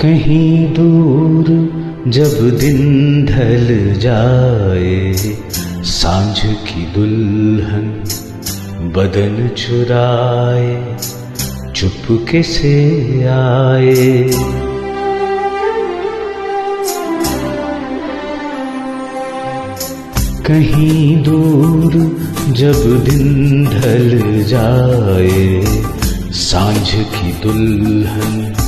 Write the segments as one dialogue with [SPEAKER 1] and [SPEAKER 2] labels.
[SPEAKER 1] कहीं दूर जब दिन ढल जाए, साँझ की दुल्हन बदन चुराए, चुपके से आए। कहीं दूर जब दिन ढल जाए, साँझ की दुल्हन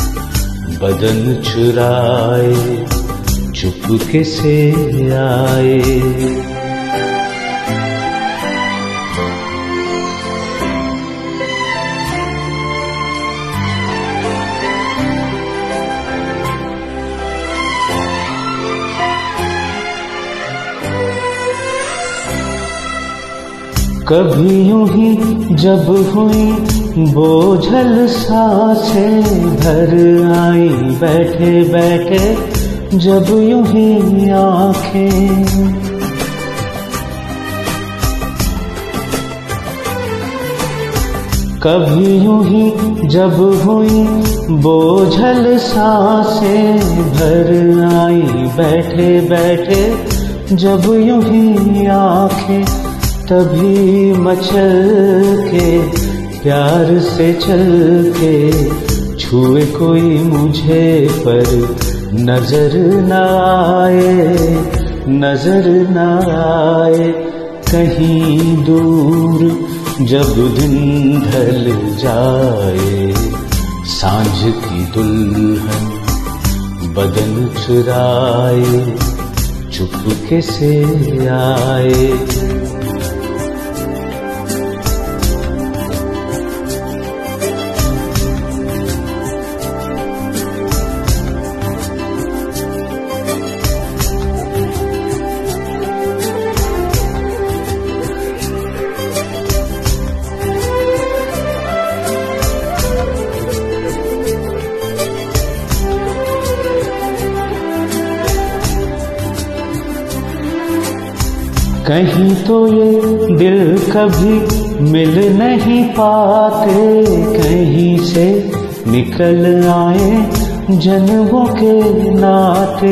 [SPEAKER 1] बदन चुराए चुपके से आए। कभी यूँ ही जब हुई बोझल सासे भर आई, बैठे बैठे जब यूँ ही आँखें। कभी यूँ ही जब हुई बोझल सासे भर आई, बैठे बैठे जब यूँ ही आँखें। तभी मचल के प्यार से चल के छुए कोई मुझे पर नज़र न आए, नज़र न आए। कहीं दूर जब दिन ढल जाए, साँझ की दुल्हन बदन चुराए चुपके से आए। कहीं तो ये दिल कभी मिल नहीं पाते, कहीं से निकल आए जन्मों के नाते।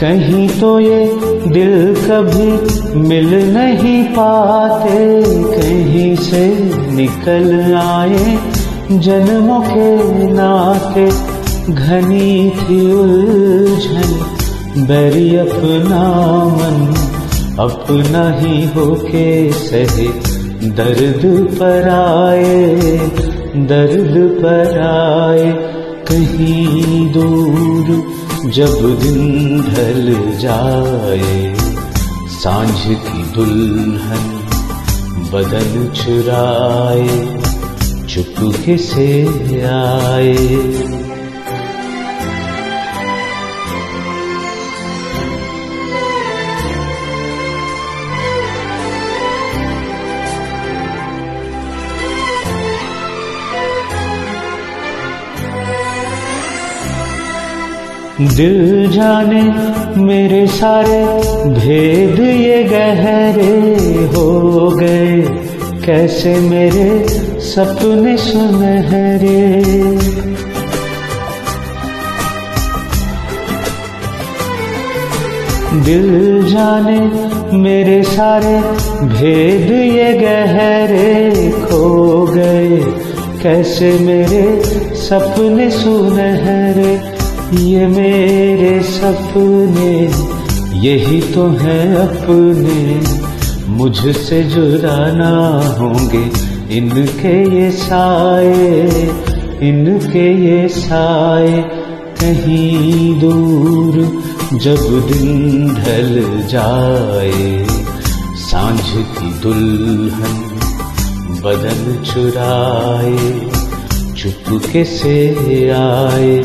[SPEAKER 1] कहीं तो ये दिल कभी मिल नहीं पाते, कहीं से निकल आए जन्मों के नाते। घनी थी उलझन, बैरी अपना मन। अपना ही होके सहे, दर्द पर आए, दर्द पर आए। कहीं दूर जब दिन ढल जाए, साँझ की दुल्हन बदल चुराए चुपके से आए। दिल जाने मेरे सारे भेद ये गहरे हो गए। कैसे मेरे सपने सुनहरे। दिल जाने मेरे सारे भेद ये गहरे खो गए। कैसे मेरे सपने सुनहरे। ये मेरे सपने, यही तो है अपने। मुझसे जुड़ाना होंगे इनके ये साए, इनके ये साए कहीं दूर जब दिन ढल जाए। साँझ की दुल्हन बदन चुराए, चुपके से आए।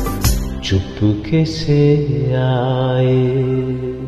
[SPEAKER 1] चुपके से आए।